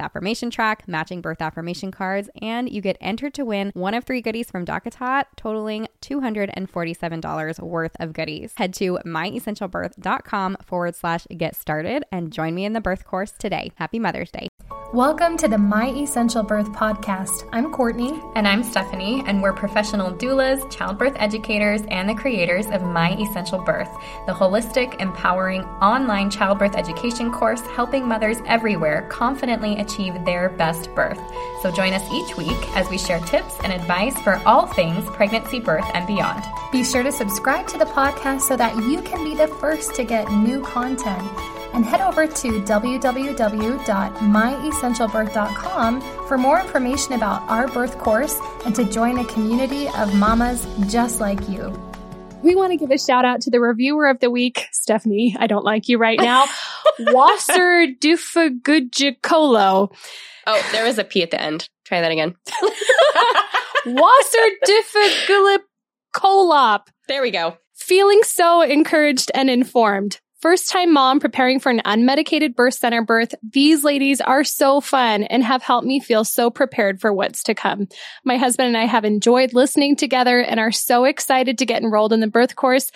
affirmation track, matching birth affirmation cards, and you get entered to win one of three goodies from DockATot, totaling $247 worth of goodies. Head to myessentialbirth.com forward slash get started and join me in the birth course today. Happy Mother's Day. Welcome to the My Essential Birth podcast. I'm Courtney. And I'm Stephanie, and we're professional doulas, childbirth educators, and the creators of My Essential Birth, the holistic, empowering online childbirth education course helping mothers everywhere confidently achieve their best birth. So join us each week as we share tips and advice for all things pregnancy, birth, and beyond. Be sure to subscribe to the podcast so that you can be the first to get new content and head over to www.myessentialbirth.com for more information about our birth course and to join a community of mamas just like you. We want to give a shout out to the reviewer of the week, Stephanie. I don't like you right now. Wasser Dufagujikolo. Oh, there was a P at the end. Try that again. Wasser Dufagulip There we go. Feeling so encouraged and informed. First time mom preparing for an unmedicated birth center birth, these ladies are so fun and have helped me feel so prepared for what's to come. My husband and I have enjoyed listening together and are so excited to get enrolled in the birth course.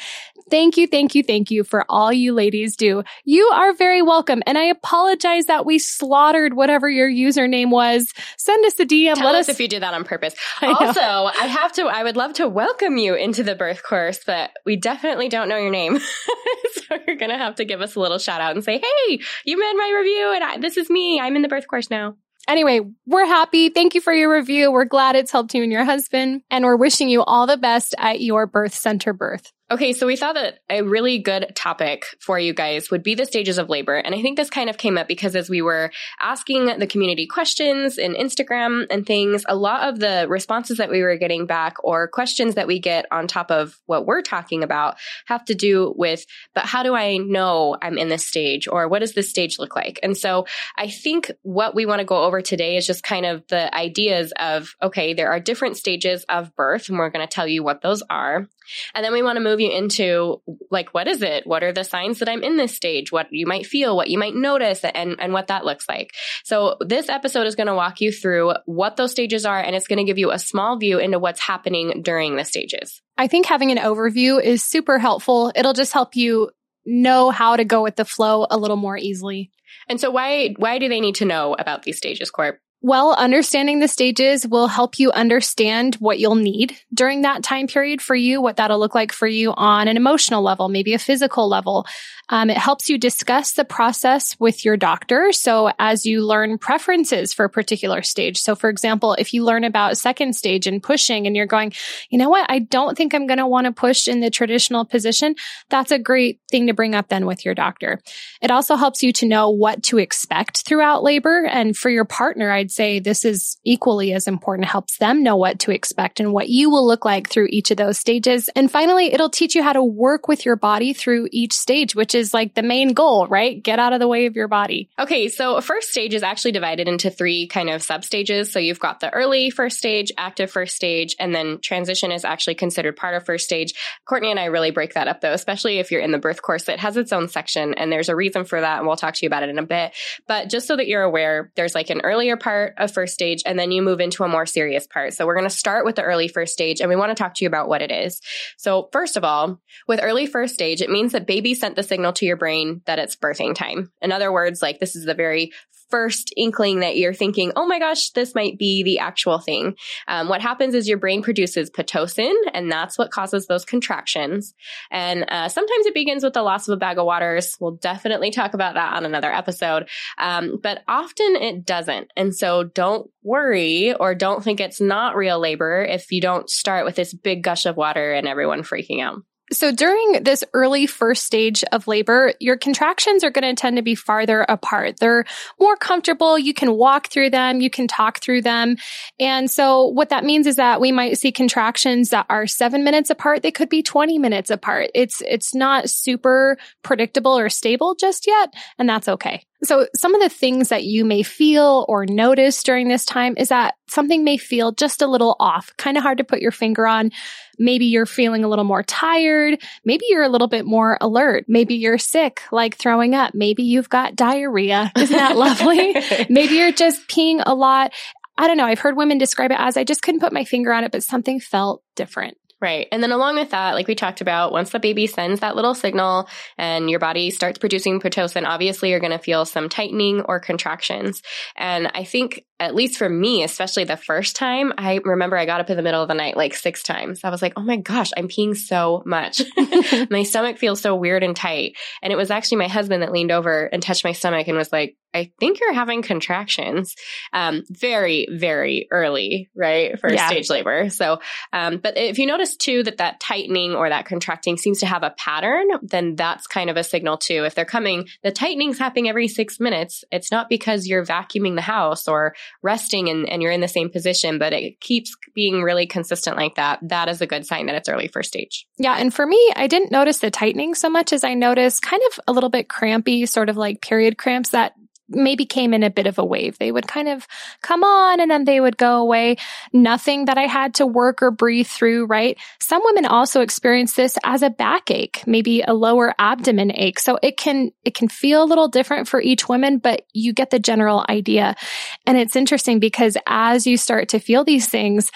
Thank you, thank you, thank you for all you ladies do. You are very welcome. And I apologize that we slaughtered whatever your username was. Send us a DM. Tell Let us us if you did that on purpose. I. Also, I have to, I would love to welcome you into the birth course, but we definitely don't know your name. so you're going to have to give us a little shout out and say, hey, you read my review and I, this is me. I'm in the birth course now. Anyway, we're happy. Thank you for your review. We're glad it's helped you and your husband. And we're wishing you all the best at your birth center birth. Okay, so we thought that a really good topic for you guys would be the stages of labor. And I think this kind of came up because as we were asking the community questions in Instagram and things, a lot of the responses that we were getting back or questions that we get on top of what we're talking about have to do with, but how do I know I'm in this stage or what does this stage look like? And so I think what we want to go over today is just kind of the ideas of, okay, there are different stages of birth and we're going to tell you what those are. And then we want to move you into like, what is it? What are the signs that I'm in this stage? What you might feel, what you might notice, and, and what that looks like. So this episode is going to walk you through what those stages are, and it's going to give you a small view into what's happening during the stages. I think having an overview is super helpful. It'll just help you know how to go with the flow a little more easily. And so why why do they need to know about these stages, Corp? Well, understanding the stages will help you understand what you'll need during that time period for you, what that'll look like for you on an emotional level, maybe a physical level. Um, it helps you discuss the process with your doctor. So as you learn preferences for a particular stage. So for example, if you learn about second stage and pushing and you're going, you know what? I don't think I'm going to want to push in the traditional position. That's a great thing to bring up then with your doctor. It also helps you to know what to expect throughout labor. And for your partner, I'd say this is equally as important. Helps them know what to expect and what you will look like through each of those stages. And finally, it'll teach you how to work with your body through each stage, which is like the main goal, right? Get out of the way of your body. Okay, so first stage is actually divided into three kind of sub stages. So you've got the early first stage, active first stage, and then transition is actually considered part of first stage. Courtney and I really break that up though, especially if you're in the birth course. It has its own section and there's a reason for that. And we'll talk to you about it in a bit. But just so that you're aware, there's like an earlier part of first stage and then you move into a more serious part. So we're going to start with the early first stage and we want to talk to you about what it is. So first of all, with early first stage, it means that baby sent the signal to your brain that it's birthing time. In other words, like this is the very first inkling that you're thinking, oh my gosh, this might be the actual thing. Um, what happens is your brain produces Pitocin, and that's what causes those contractions. And uh, sometimes it begins with the loss of a bag of waters. We'll definitely talk about that on another episode. Um, but often it doesn't. And so don't worry or don't think it's not real labor if you don't start with this big gush of water and everyone freaking out. So during this early first stage of labor, your contractions are going to tend to be farther apart. They're more comfortable. You can walk through them. You can talk through them. And so what that means is that we might see contractions that are seven minutes apart. They could be 20 minutes apart. It's, it's not super predictable or stable just yet. And that's okay. So some of the things that you may feel or notice during this time is that something may feel just a little off, kind of hard to put your finger on. Maybe you're feeling a little more tired. Maybe you're a little bit more alert. Maybe you're sick, like throwing up. Maybe you've got diarrhea. Isn't that lovely? Maybe you're just peeing a lot. I don't know. I've heard women describe it as I just couldn't put my finger on it, but something felt different. Right. And then along with that, like we talked about, once the baby sends that little signal and your body starts producing Pitocin, obviously you're going to feel some tightening or contractions. And I think at least for me, especially the first time, I remember I got up in the middle of the night like six times. I was like, oh my gosh, I'm peeing so much. my stomach feels so weird and tight. And it was actually my husband that leaned over and touched my stomach and was like, I think you're having contractions. Um, very, very early, right? For yeah. stage labor. So, um, but if you notice too that that tightening or that contracting seems to have a pattern, then that's kind of a signal too. If they're coming, the tightening's happening every six minutes. It's not because you're vacuuming the house or resting and, and you're in the same position, but it keeps being really consistent like that, that is a good sign that it's early first stage. Yeah. And for me, I didn't notice the tightening so much as I noticed kind of a little bit crampy, sort of like period cramps that maybe came in a bit of a wave. They would kind of come on and then they would go away. Nothing that I had to work or breathe through, right? Some women also experience this as a backache, maybe a lower abdomen ache. So it can, it can feel a little different for each woman, but you get the general idea. And it's interesting because as you start to feel these things,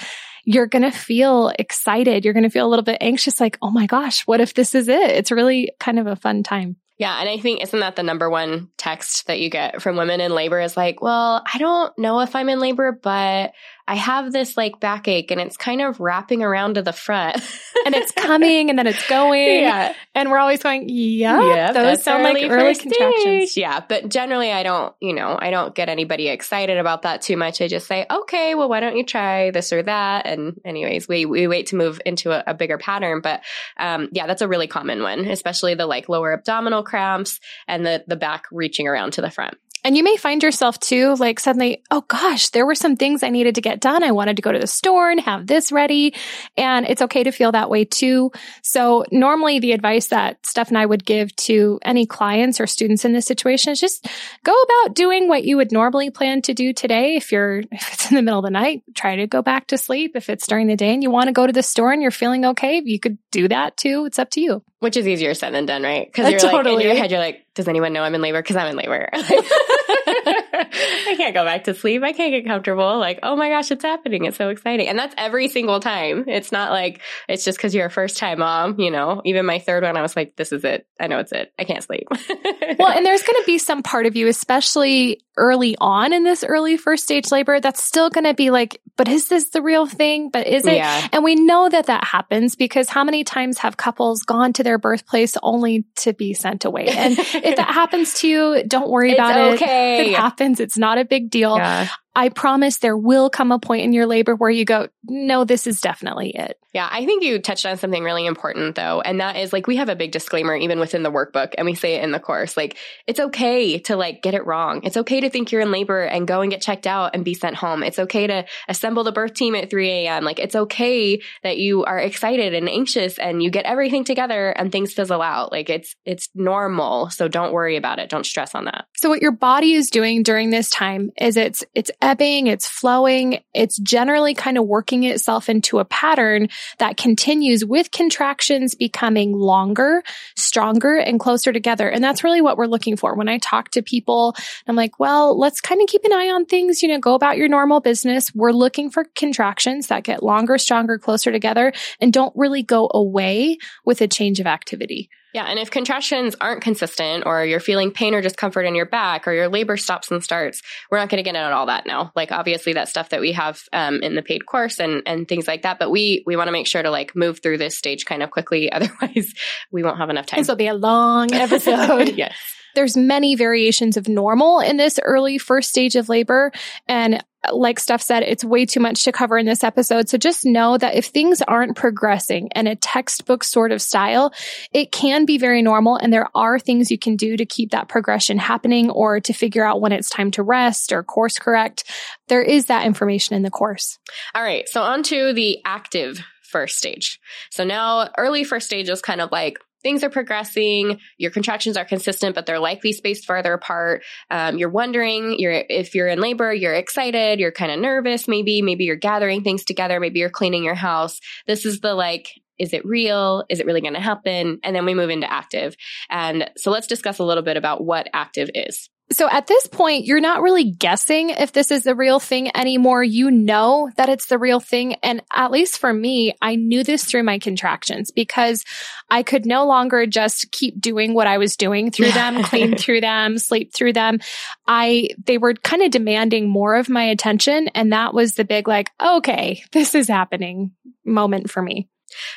you're going to feel excited. You're going to feel a little bit anxious, like, oh my gosh, what if this is it? It's really kind of a fun time. Yeah. And I think, isn't that the number one text that you get from women in labor is like, well, I don't know if I'm in labor, but I have this like backache and it's kind of wrapping around to the front and it's coming and then it's going. Yeah. And we're always going, yeah, yeah those sound like early contractions. Yeah. But generally I don't, you know, I don't get anybody excited about that too much. I just say, okay, well, why don't you try this or that? And anyways, we, we wait to move into a, a bigger pattern. But, um, yeah, that's a really common one, especially the like lower abdominal cramps and the, the back reaching around to the front. And you may find yourself too, like suddenly, oh gosh, there were some things I needed to get done. I wanted to go to the store and have this ready. And it's okay to feel that way too. So normally the advice that Steph and I would give to any clients or students in this situation is just go about doing what you would normally plan to do today. If you're, if it's in the middle of the night, try to go back to sleep. If it's during the day and you want to go to the store and you're feeling okay, you could do that too. It's up to you. Which is easier said than done, right? Because uh, you're totally. like in your head, you're like, does anyone know I'm in labor? Because I'm in labor. I can't go back to sleep. I can't get comfortable. Like, oh my gosh, it's happening. It's so exciting. And that's every single time. It's not like it's just because you're a first time mom, you know. Even my third one, I was like, this is it. I know it's it. I can't sleep. well, and there's going to be some part of you, especially early on in this early first stage labor, that's still going to be like, but is this the real thing? But is it? Yeah. And we know that that happens because how many times have couples gone to their birthplace only to be sent away? And if that happens to you, don't worry it's about okay. it. It happens. It's not a big deal. Yeah. I promise there will come a point in your labor where you go, no, this is definitely it. Yeah, I think you touched on something really important though. And that is like we have a big disclaimer even within the workbook and we say it in the course. Like it's okay to like get it wrong. It's okay to think you're in labor and go and get checked out and be sent home. It's okay to assemble the birth team at 3 a.m. Like it's okay that you are excited and anxious and you get everything together and things fizzle out. Like it's it's normal. So don't worry about it. Don't stress on that. So what your body is doing during this time is it's it's ebbing, it's flowing, it's generally kind of working itself into a pattern that continues with contractions becoming longer, stronger, and closer together. And that's really what we're looking for. When I talk to people, I'm like, well, let's kind of keep an eye on things, you know, go about your normal business. We're looking for contractions that get longer, stronger, closer together, and don't really go away with a change of activity. Yeah. And if contractions aren't consistent or you're feeling pain or discomfort in your back or your labor stops and starts, we're not going to get into all that now. Like obviously that stuff that we have um, in the paid course and, and things like that. But we, we want to make sure to like move through this stage kind of quickly. Otherwise we won't have enough time. This will be a long episode. yes. There's many variations of normal in this early first stage of labor. And uh, like Steph said, it's way too much to cover in this episode. So just know that if things aren't progressing in a textbook sort of style, it can be very normal. And there are things you can do to keep that progression happening or to figure out when it's time to rest or course correct. There is that information in the course. All right. So on to the active first stage. So now early first stage is kind of like things are progressing, your contractions are consistent, but they're likely spaced farther apart. Um, you're wondering, you're if you're in labor, you're excited, you're kind of nervous, maybe, maybe you're gathering things together, maybe you're cleaning your house. This is the like, is it real? Is it really going to happen? And then we move into active. And so let's discuss a little bit about what active is. So at this point, you're not really guessing if this is the real thing anymore. You know that it's the real thing. And at least for me, I knew this through my contractions because I could no longer just keep doing what I was doing through them, clean through them, sleep through them. I, they were kind of demanding more of my attention. And that was the big like, okay, this is happening moment for me.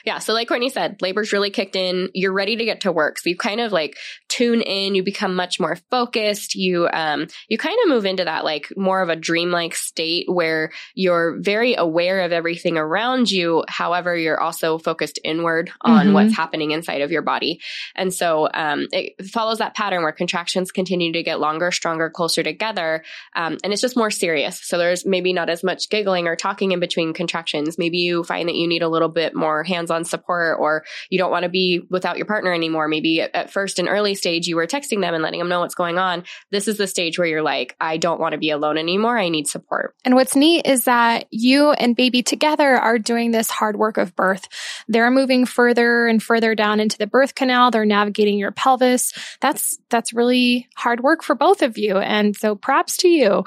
Yeah. So like Courtney said, labor's really kicked in. You're ready to get to work. So you kind of like tune in, you become much more focused. You, um, you kind of move into that like more of a dreamlike state where you're very aware of everything around you. However, you're also focused inward on mm-hmm. what's happening inside of your body. And so, um, it follows that pattern where contractions continue to get longer, stronger, closer together. Um, and it's just more serious. So there's maybe not as much giggling or talking in between contractions. Maybe you find that you need a little bit more hands-on support or you don't want to be without your partner anymore. Maybe at, at first an early stage you were texting them and letting them know what's going on. This is the stage where you're like, I don't want to be alone anymore. I need support. And what's neat is that you and baby together are doing this hard work of birth. They're moving further and further down into the birth canal. They're navigating your pelvis. That's, that's really hard work for both of you. And so props to you.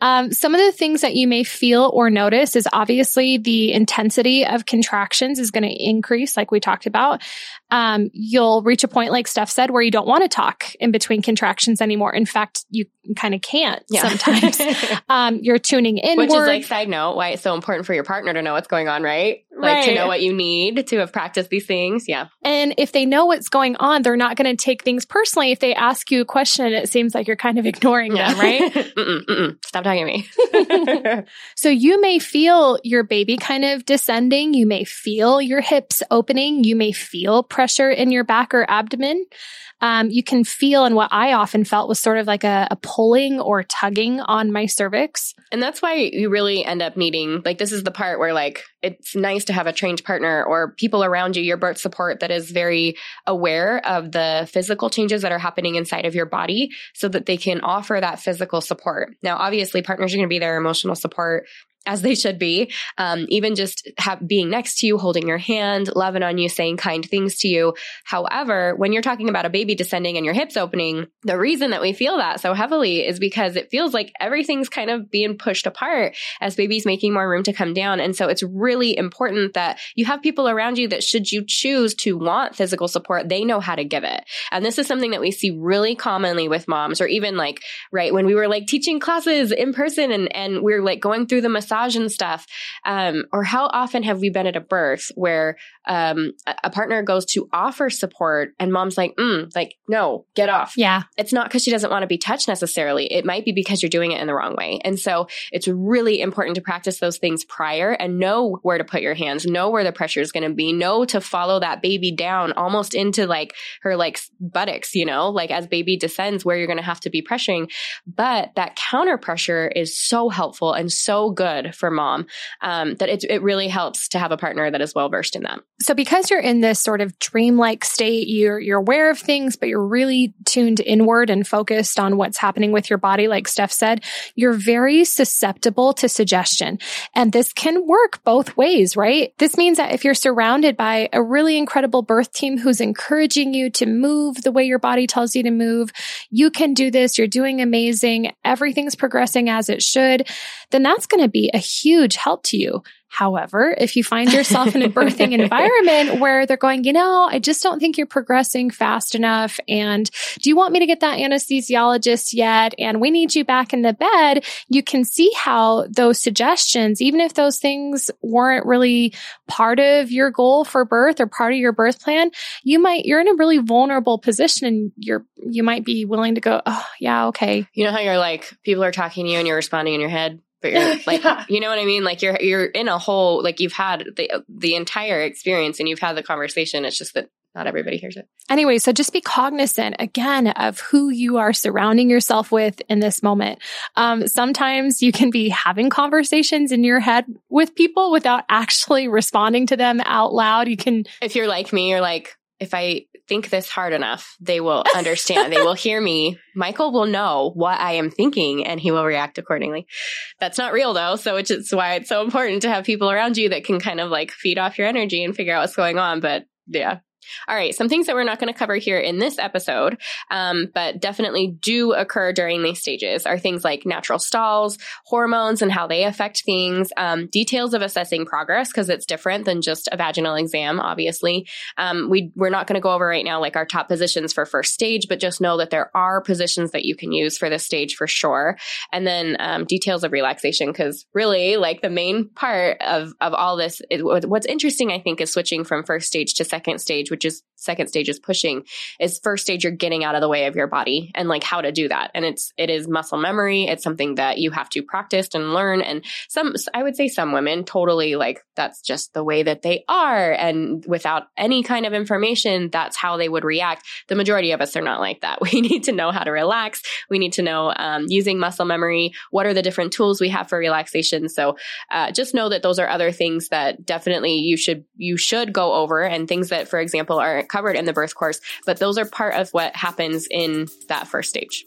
Um, some of the things that you may feel or notice is obviously the intensity of contractions is going to increase, like we talked about. Um, you'll reach a point, like Steph said, where you don't want to talk in between contractions anymore. In fact, you kind of can't yeah. sometimes. um, you're tuning in. Which is like side note, why it's so important for your partner to know what's going on, right? right? Like to know what you need to have practiced these things. Yeah. And if they know what's going on, they're not going to take things personally. If they ask you a question and it seems like you're kind of ignoring yeah. them, right? mm-mm, mm-mm. Stop talking to me. so you may feel your baby kind of descending. You may feel your hips opening. You may feel pressure in your back or abdomen um, you can feel, and what I often felt was sort of like a, a pulling or tugging on my cervix. And that's why you really end up needing, like, this is the part where, like, it's nice to have a trained partner or people around you, your birth support that is very aware of the physical changes that are happening inside of your body so that they can offer that physical support. Now, obviously, partners are going to be there, emotional support, as they should be. Um, even just have, being next to you, holding your hand, loving on you, saying kind things to you. However, when you're talking about a baby descending and your hips opening, the reason that we feel that so heavily is because it feels like everything's kind of being pushed apart as baby's making more room to come down. And so it's really important that you have people around you that should you choose to want physical support, they know how to give it. And this is something that we see really commonly with moms or even like, right, when we were like teaching classes in person and, and we're like going through the massage and stuff. Um, or how often have we been at a birth where um, a partner goes to offer support and mom's like, mm, like, no, get off. Yeah. It's not because she doesn't want to be touched necessarily. It might be because you're doing it in the wrong way. And so it's really important to practice those things prior and know where to put your hands, know where the pressure is going to be, know to follow that baby down almost into like her like buttocks, you know, like as baby descends where you're going to have to be pressuring. But that counter pressure is so helpful and so good good for mom um, that it, it really helps to have a partner that is well versed in that. So because you're in this sort of dreamlike state, you're you're aware of things, but you're really tuned inward and focused on what's happening with your body, like Steph said, you're very susceptible to suggestion. And this can work both ways, right? This means that if you're surrounded by a really incredible birth team who's encouraging you to move the way your body tells you to move, you can do this, you're doing amazing, everything's progressing as it should, then that's going to be be a huge help to you. However, if you find yourself in a birthing environment where they're going, you know, I just don't think you're progressing fast enough. And do you want me to get that anesthesiologist yet? And we need you back in the bed. You can see how those suggestions, even if those things weren't really part of your goal for birth or part of your birth plan, you might, you're in a really vulnerable position and you're, you might be willing to go, oh, yeah, okay. You know how you're like, people are talking to you and you're responding in your head? But you're like yeah. you know what i mean? Like you're you're in a whole like you've had the the entire experience and you've had the conversation. It's just that not everybody hears it. Anyway so just be cognizant again of who you are surrounding yourself with in this moment. Um, sometimes you can be having conversations in your head with people without actually responding to them out loud. You can if you're like me you're like if I think this hard enough, they will understand. they will hear me. Michael will know what I am thinking and he will react accordingly. That's not real though. So which is why it's so important to have people around you that can kind of like feed off your energy and figure out what's going on. But yeah, all right, some things that we're not going to cover here in this episode, um, but definitely do occur during these stages are things like natural stalls, hormones and how they affect things, um, details of assessing progress because it's different than just a vaginal exam. Obviously, um, we we're not going to go over right now like our top positions for first stage, but just know that there are positions that you can use for this stage for sure, and then um, details of relaxation because really, like the main part of of all this, is, what's interesting I think is switching from first stage to second stage, which which is second stage is pushing is first stage you're getting out of the way of your body and like how to do that. And it's it is muscle memory. It's something that you have to practice and learn. And some i would say some women totally like that's just the way that they are. And without any kind of information that's how they would react. The majority of us are not like that. We need to know how to relax. We need to know um, using muscle memory what are the different tools we have for relaxation. So uh, just know that those are other things that definitely you should you should go over and things that for example example, are covered in the birth course, but those are part of what happens in that first stage.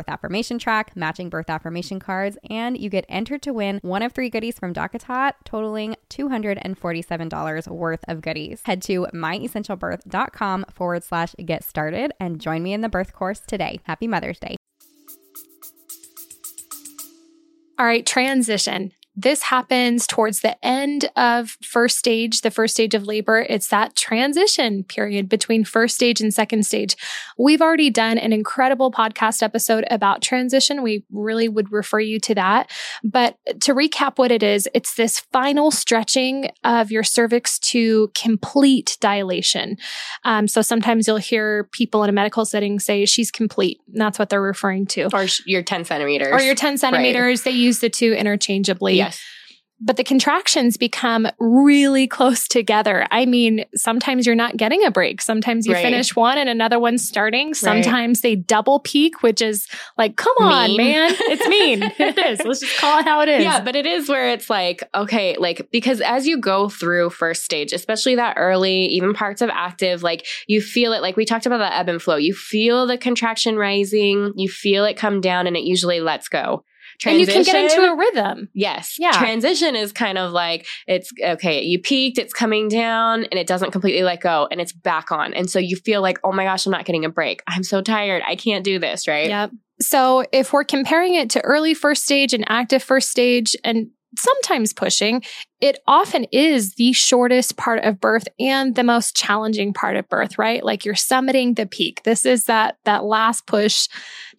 birth affirmation track, matching birth affirmation cards, and you get entered to win one of three goodies from DockATot, totaling $247 worth of goodies. Head to myessentialbirth.com forward slash get started and join me in the birth course today. Happy Mother's Day. All right, transition. This happens towards the end of first stage, the first stage of labor. It's that transition period between first stage and second stage. We've already done an incredible podcast episode about transition. We really would refer you to that. But to recap what it is, it's this final stretching of your cervix to complete dilation. Um, so sometimes you'll hear people in a medical setting say she's complete. that's what they're referring to. Or your 10 centimeters. Or your 10 centimeters. Right. They use the two interchangeably. Yes. But the contractions become really close together. I mean, sometimes you're not getting a break. Sometimes you right. finish one and another one's starting. Sometimes right. they double peak, which is like, come on, mean. man. It's mean. it is. Let's just call it how it is. Yeah, but it is where it's like, okay, like, because as you go through first stage, especially that early, even parts of active, like you feel it, like we talked about the ebb and flow. You feel the contraction rising, you feel it come down, and it usually lets go. Transition, and you can get into a rhythm. Yes. Yeah. Transition is kind of like it's okay, you peaked, it's coming down, and it doesn't completely let go, and it's back on. And so you feel like, oh my gosh, I'm not getting a break. I'm so tired. I can't do this, right? Yep. So if we're comparing it to early first stage and active first stage, and sometimes pushing, it often is the shortest part of birth and the most challenging part of birth, right? Like you're summiting the peak. This is that, that last push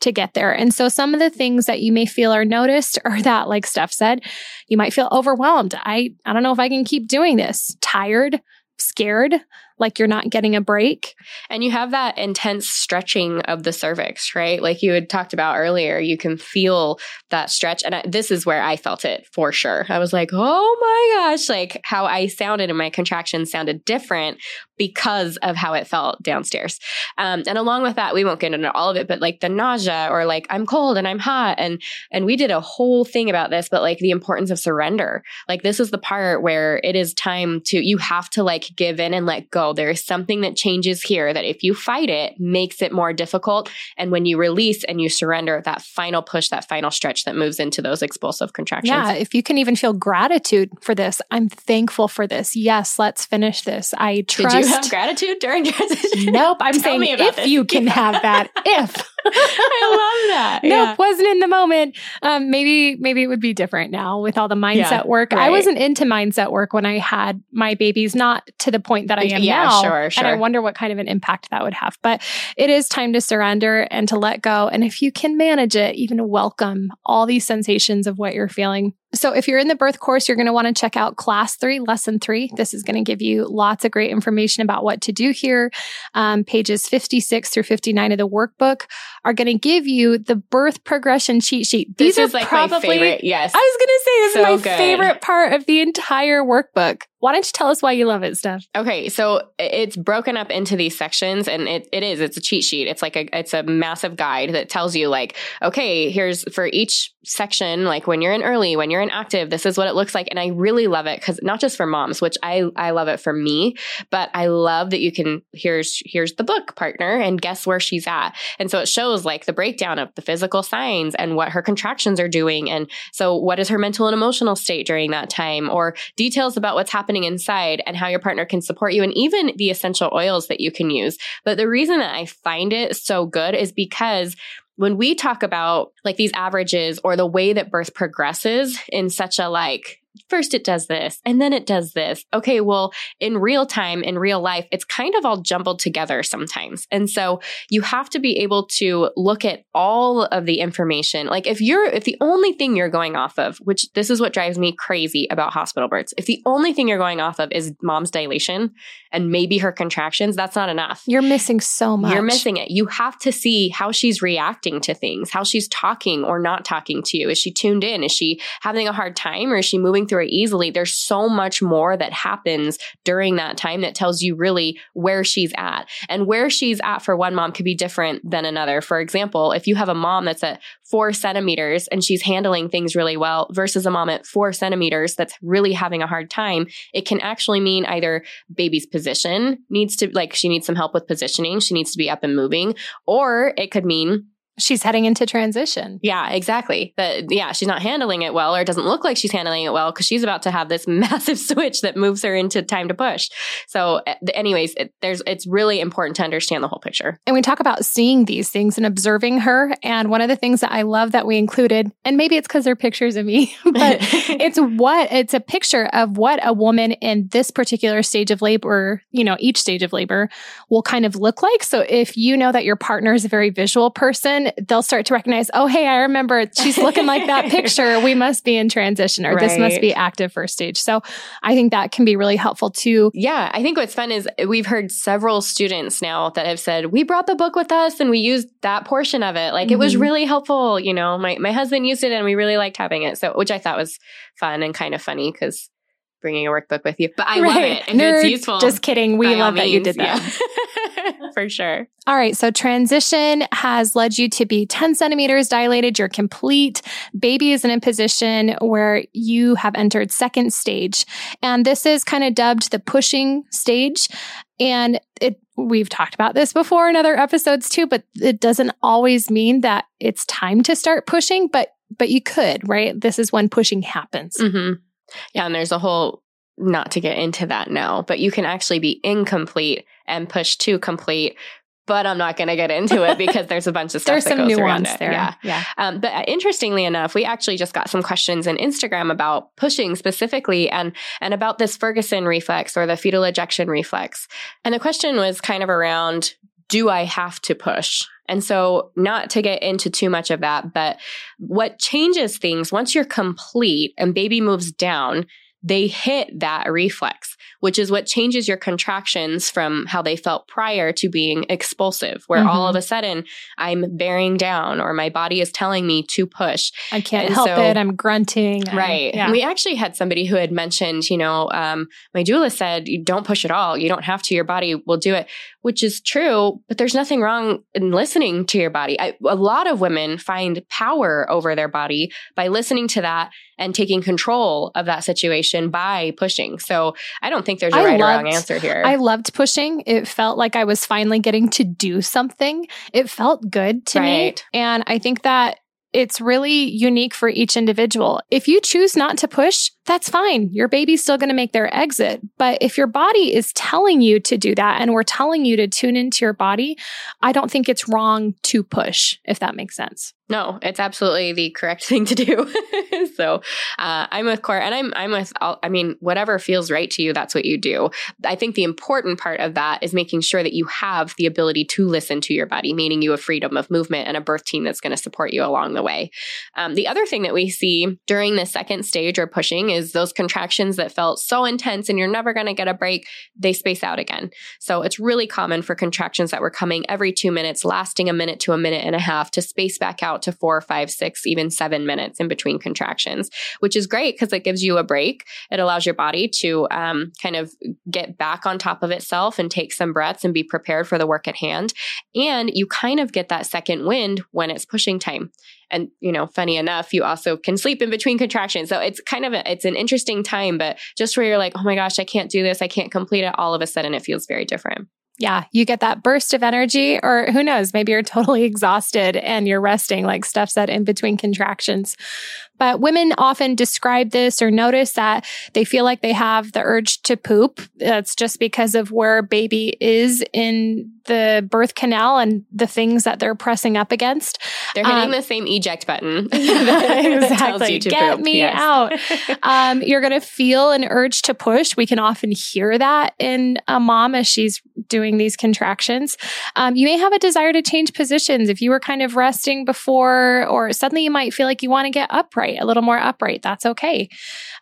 to get there. And so some of the things that you may feel are noticed are that, like Steph said, you might feel overwhelmed. I, I don't know if I can keep doing this, tired, scared, like you're not getting a break. And you have that intense stretching of the cervix, right? Like you had talked about earlier, you can feel that stretch. And I, this is where I felt it for sure. I was like, oh my gosh, like how I sounded and my contractions sounded different because of how it felt downstairs. Um, and along with that, we won't get into all of it, but like the nausea or like I'm cold and I'm hot. And, and we did a whole thing about this, but like the importance of surrender. Like this is the part where it is time to, you have to like give in and let go. There is something that changes here that if you fight it, makes it more difficult. And when you release and you surrender, that final push, that final stretch that moves into those expulsive contractions. Yeah. If you can even feel gratitude for this, I'm thankful for this. Yes, let's finish this. I trust. Did you have gratitude during transition? Nope. I'm saying if this. you can have that. If. I love that. Nope, yeah. wasn't in the moment. Um, maybe maybe it would be different now with all the mindset yeah, work. Right. I wasn't into mindset work when I had my babies, not to the point that I am yeah, now. Sure, sure. And I wonder what kind of an impact that would have. But it is time to surrender and to let go. And if you can manage it, even welcome all these sensations of what you're feeling so if you're in the birth course, you're going to want to check out class three, lesson three. This is going to give you lots of great information about what to do here. Um, pages 56 through 59 of the workbook are going to give you the birth progression cheat sheet. These this are like probably, favorite, yes. I was going to say this so is my good. favorite part of the entire workbook. Why don't you tell us why you love it, Steph? Okay, so it's broken up into these sections, and it, it is. It's a cheat sheet. It's like a it's a massive guide that tells you like, okay, here's for each section, like when you're in early, when you're in active, this is what it looks like, and I really love it because not just for moms, which I I love it for me, but I love that you can here's here's the book partner, and guess where she's at, and so it shows like the breakdown of the physical signs and what her contractions are doing, and so what is her mental and emotional state during that time, or details about what's happening happening inside and how your partner can support you and even the essential oils that you can use. But the reason that I find it so good is because when we talk about like these averages or the way that birth progresses in such a like first it does this and then it does this. Okay, well, in real time, in real life, it's kind of all jumbled together sometimes. And so you have to be able to look at all of the information. Like if you're, if the only thing you're going off of, which this is what drives me crazy about hospital births, if the only thing you're going off of is mom's dilation and maybe her contractions, that's not enough. You're missing so much. You're missing it. You have to see how she's reacting to things, how she's talking or not talking to you. Is she tuned in? Is she having a hard time or is she moving through it easily? There's so much more that happens during that time that tells you really where she's at. And where she's at for one mom could be different than another. For example, if you have a mom that's at four centimeters and she's handling things really well versus a mom at four centimeters that's really having a hard time, it can actually mean either baby's position position needs to like she needs some help with positioning she needs to be up and moving or it could mean she's heading into transition. Yeah, exactly. That yeah, she's not handling it well or it doesn't look like she's handling it well because she's about to have this massive switch that moves her into time to push. So eh, anyways, it, there's it's really important to understand the whole picture. And we talk about seeing these things and observing her and one of the things that I love that we included and maybe it's cuz they're pictures of me, but it's what it's a picture of what a woman in this particular stage of labor, you know, each stage of labor will kind of look like. So if you know that your partner is a very visual person, they'll start to recognize, oh, hey, I remember she's looking like that picture. We must be in transition or right. this must be active first stage. So I think that can be really helpful too. Yeah. I think what's fun is we've heard several students now that have said, we brought the book with us and we used that portion of it. Like mm-hmm. it was mm-hmm. really helpful. You know, my, my husband used it and we really liked having it. So, which I thought was fun and kind of funny because bringing a workbook with you. But I right. love it. And Nerd, it's useful. Just kidding. We love that means, you did that. Yeah. For sure. All right. So transition has led you to be 10 centimeters dilated. You're complete. Baby is in a position where you have entered second stage. And this is kind of dubbed the pushing stage. And it, we've talked about this before in other episodes too, but it doesn't always mean that it's time to start pushing, but, but you could, right? This is when pushing happens. Mm-hmm. Yeah, and there's a whole not to get into that now, but you can actually be incomplete and push to complete. But I'm not going to get into it because there's a bunch of stuff there's some nuance there. Yeah, yeah. Um, but uh, interestingly enough, we actually just got some questions in Instagram about pushing specifically, and and about this Ferguson reflex or the fetal ejection reflex. And the question was kind of around: Do I have to push? And so, not to get into too much of that, but what changes things once you're complete and baby moves down, they hit that reflex, which is what changes your contractions from how they felt prior to being expulsive, where mm-hmm. all of a sudden I'm bearing down or my body is telling me to push. I can't and help so, it. I'm grunting. Right. Yeah. We actually had somebody who had mentioned, you know, um, my doula said, you don't push at all. You don't have to. Your body will do it, which is true, but there's nothing wrong in listening to your body. I, a lot of women find power over their body by listening to that and taking control of that situation by pushing. So I don't think there's a I right loved, or wrong answer here. I loved pushing. It felt like I was finally getting to do something. It felt good to right. me. And I think that it's really unique for each individual. If you choose not to push, that's fine. Your baby's still going to make their exit. But if your body is telling you to do that and we're telling you to tune into your body, I don't think it's wrong to push, if that makes sense. No, it's absolutely the correct thing to do. so uh, I'm with Core, and I'm I'm with. All, I mean, whatever feels right to you, that's what you do. I think the important part of that is making sure that you have the ability to listen to your body, meaning you have freedom of movement and a birth team that's going to support you along the way. Um, the other thing that we see during the second stage or pushing is those contractions that felt so intense and you're never going to get a break. They space out again. So it's really common for contractions that were coming every two minutes, lasting a minute to a minute and a half, to space back out to four, five, six, even seven minutes in between contractions, which is great because it gives you a break. It allows your body to um, kind of get back on top of itself and take some breaths and be prepared for the work at hand. And you kind of get that second wind when it's pushing time. And, you know, funny enough, you also can sleep in between contractions. So it's kind of, a, it's an interesting time, but just where you're like, oh my gosh, I can't do this. I can't complete it. All of a sudden it feels very different yeah, you get that burst of energy, or who knows, maybe you're totally exhausted and you're resting, like Steph said, in between contractions. But women often describe this or notice that they feel like they have the urge to poop. That's just because of where baby is in the birth canal and the things that they're pressing up against. They're hitting um, the same eject button. exactly. Get poop. me yes. out. Um, you're going to feel an urge to push. We can often hear that in a mom as she's doing these contractions. Um, you may have a desire to change positions if you were kind of resting before, or suddenly you might feel like you want to get upright a little more upright. That's okay.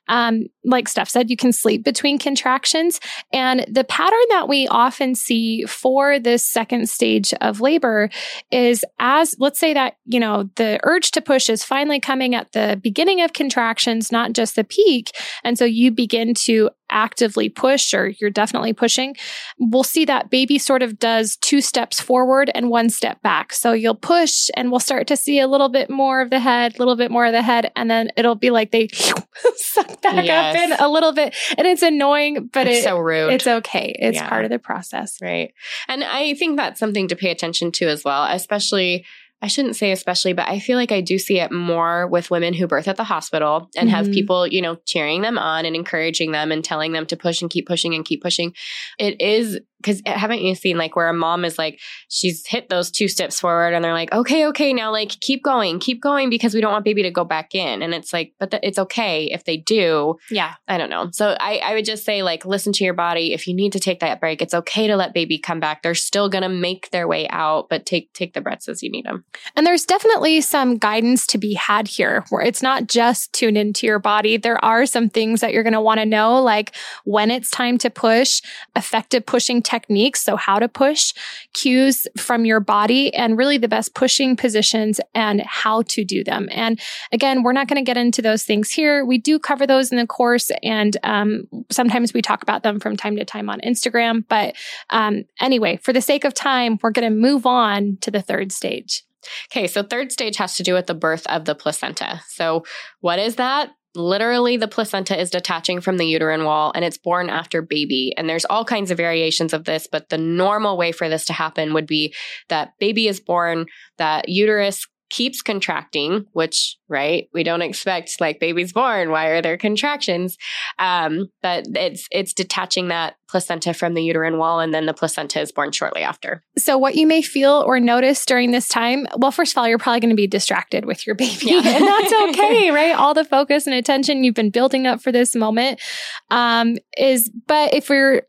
Um, like Steph said, you can sleep between contractions. And the pattern that we often see for this second stage of labor is as, let's say that, you know, the urge to push is finally coming at the beginning of contractions, not just the peak. And so you begin to actively push or you're definitely pushing, we'll see that baby sort of does two steps forward and one step back. So you'll push and we'll start to see a little bit more of the head, a little bit more of the head, and then it'll be like they suck back yes. up in a little bit. And it's annoying, but it's it, so rude. It's okay. It's yeah. part of the process. Right. And I think that's something to pay attention to as well, especially I shouldn't say especially, but I feel like I do see it more with women who birth at the hospital and mm-hmm. have people, you know, cheering them on and encouraging them and telling them to push and keep pushing and keep pushing. It is because haven't you seen like where a mom is like she's hit those two steps forward and they're like okay okay now like keep going keep going because we don't want baby to go back in. And it's like but it's okay if they do. Yeah. I don't know. So I, I would just say like listen to your body. If you need to take that break it's okay to let baby come back. They're still gonna make their way out but take take the breaths as you need them and there's definitely some guidance to be had here where it's not just tune into your body. There are some things that you're gonna want to know like when it's time to push effective pushing techniques. So how to push cues from your body and really the best pushing positions and how to do them. And again, we're not going to get into those things here. We do cover those in the course and um, sometimes we talk about them from time to time on Instagram. But um, anyway, for the sake of time, we're going to move on to the third stage. Okay, so third stage has to do with the birth of the placenta. So, what is that? Literally the placenta is detaching from the uterine wall and it's born after baby. And there's all kinds of variations of this but the normal way for this to happen would be that baby is born that uterus keeps contracting, which, right, we don't expect like babies born. Why are there contractions? Um, but it's, it's detaching that placenta from the uterine wall and then the placenta is born shortly after. So what you may feel or notice during this time, well, first of all, you're probably going to be distracted with your baby yeah. and that's okay, right? All the focus and attention you've been building up for this moment, um, is, but if we're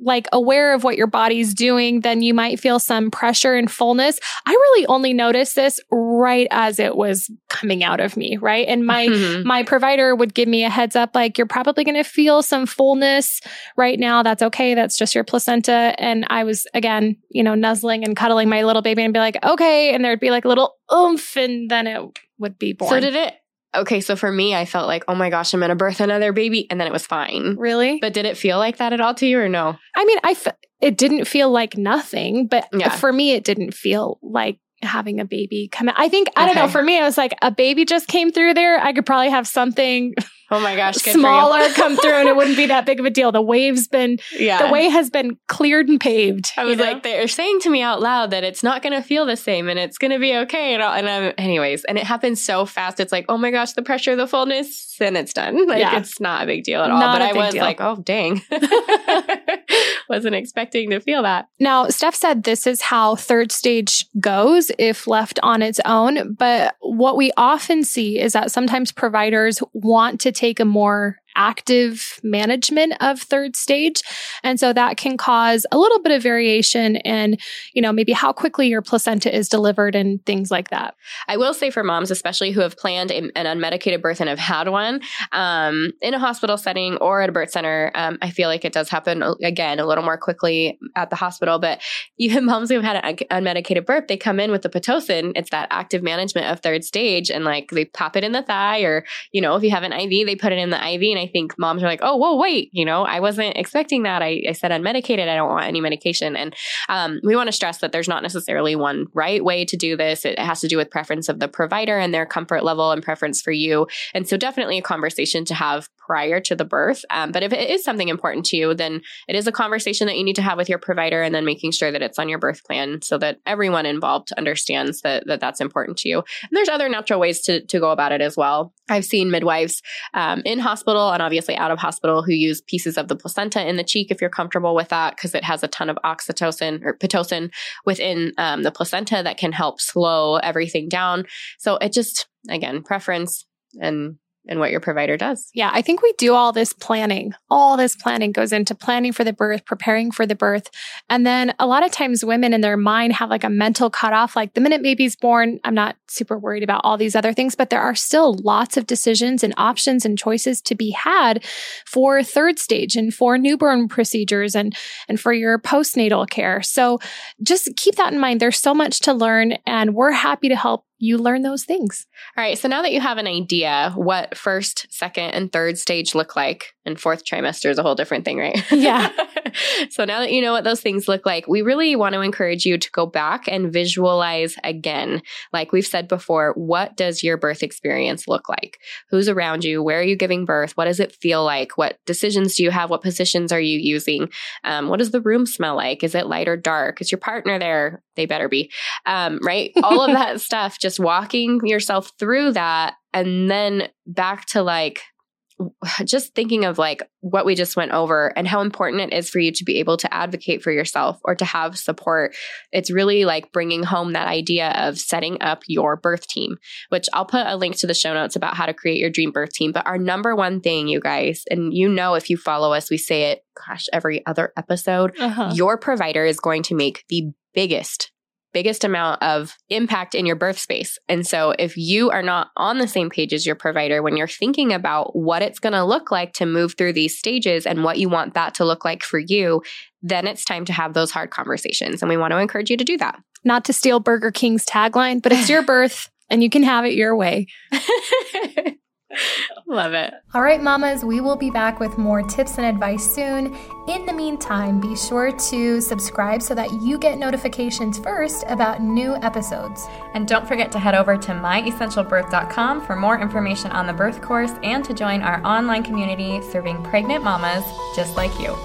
like aware of what your body's doing, then you might feel some pressure and fullness. I really only noticed this right as it was coming out of me, right? And my mm-hmm. my provider would give me a heads up like you're probably going to feel some fullness right now. That's okay. That's just your placenta. And I was again, you know, nuzzling and cuddling my little baby and be like, "Okay." And there'd be like a little oomph and then it would be born. So did it Okay, so for me, I felt like, oh my gosh, I'm going to birth another baby. And then it was fine. Really? But did it feel like that at all to you or no? I mean, I f- it didn't feel like nothing, but yeah. for me, it didn't feel like having a baby come out. I think, I don't know, for me, I was like, a baby just came through there. I could probably have something Oh my gosh, smaller come through and it wouldn't be that big of a deal. The wave's been, yeah. the way has been cleared and paved. I was know? like, they're saying to me out loud that it's not going to feel the same and it's going to be okay. And, and I'm, anyways, and it happens so fast. It's like, oh my gosh, the pressure, the fullness, and it's done. Like yeah. it's not a big deal at all. Not but I was deal. like, oh dang. Wasn't expecting to feel that. Now, Steph said this is how third stage goes if left on its own. But what we often see is that sometimes providers want to take a more active management of third stage. And so that can cause a little bit of variation in, you know, maybe how quickly your placenta is delivered and things like that. I will say for moms, especially who have planned a, an unmedicated birth and have had one um, in a hospital setting or at a birth center, um, I feel like it does happen again a little more quickly at the hospital. But even moms who've had an unmedicated birth, they come in with the Pitocin. It's that active management of third stage and like they pop it in the thigh or, you know, if you have an IV, they put it in the IV. And I think moms are like, oh, whoa, wait, you know, I wasn't expecting that. I, I said unmedicated. I don't want any medication. And um, we want to stress that there's not necessarily one right way to do this. It has to do with preference of the provider and their comfort level and preference for you. And so definitely a conversation to have prior to the birth. Um, but if it is something important to you, then it is a conversation that you need to have with your provider and then making sure that it's on your birth plan so that everyone involved understands that, that that's important to you. And there's other natural ways to, to go about it as well. I've seen midwives um, in hospital and obviously out of hospital who use pieces of the placenta in the cheek if you're comfortable with that because it has a ton of oxytocin or pitocin within um, the placenta that can help slow everything down. So it just again preference and and what your provider does. Yeah, I think we do all this planning. All this planning goes into planning for the birth, preparing for the birth. And then a lot of times women in their mind have like a mental cutoff, like the minute baby's born, I'm not super worried about all these other things, but there are still lots of decisions and options and choices to be had for third stage and for newborn procedures and, and for your postnatal care. So just keep that in mind. There's so much to learn and we're happy to help you learn those things. All right. So now that you have an idea what first, second, and third stage look like, and fourth trimester is a whole different thing, right? Yeah. so now that you know what those things look like, we really want to encourage you to go back and visualize again. Like we've said before, what does your birth experience look like? Who's around you? Where are you giving birth? What does it feel like? What decisions do you have? What positions are you using? Um, what does the room smell like? Is it light or dark? Is your partner there? They better be. Um, right? All of that stuff, just walking yourself through that and then back to like just thinking of like what we just went over and how important it is for you to be able to advocate for yourself or to have support. It's really like bringing home that idea of setting up your birth team, which I'll put a link to the show notes about how to create your dream birth team. But our number one thing, you guys, and you know, if you follow us, we say it, gosh, every other episode, uh-huh. your provider is going to make the biggest biggest amount of impact in your birth space. And so if you are not on the same page as your provider when you're thinking about what it's going to look like to move through these stages and what you want that to look like for you, then it's time to have those hard conversations. And we want to encourage you to do that. Not to steal Burger King's tagline, but it's your birth and you can have it your way. Love it. All right, mamas, we will be back with more tips and advice soon. In the meantime, be sure to subscribe so that you get notifications first about new episodes. And don't forget to head over to myessentialbirth.com for more information on the birth course and to join our online community serving pregnant mamas just like you.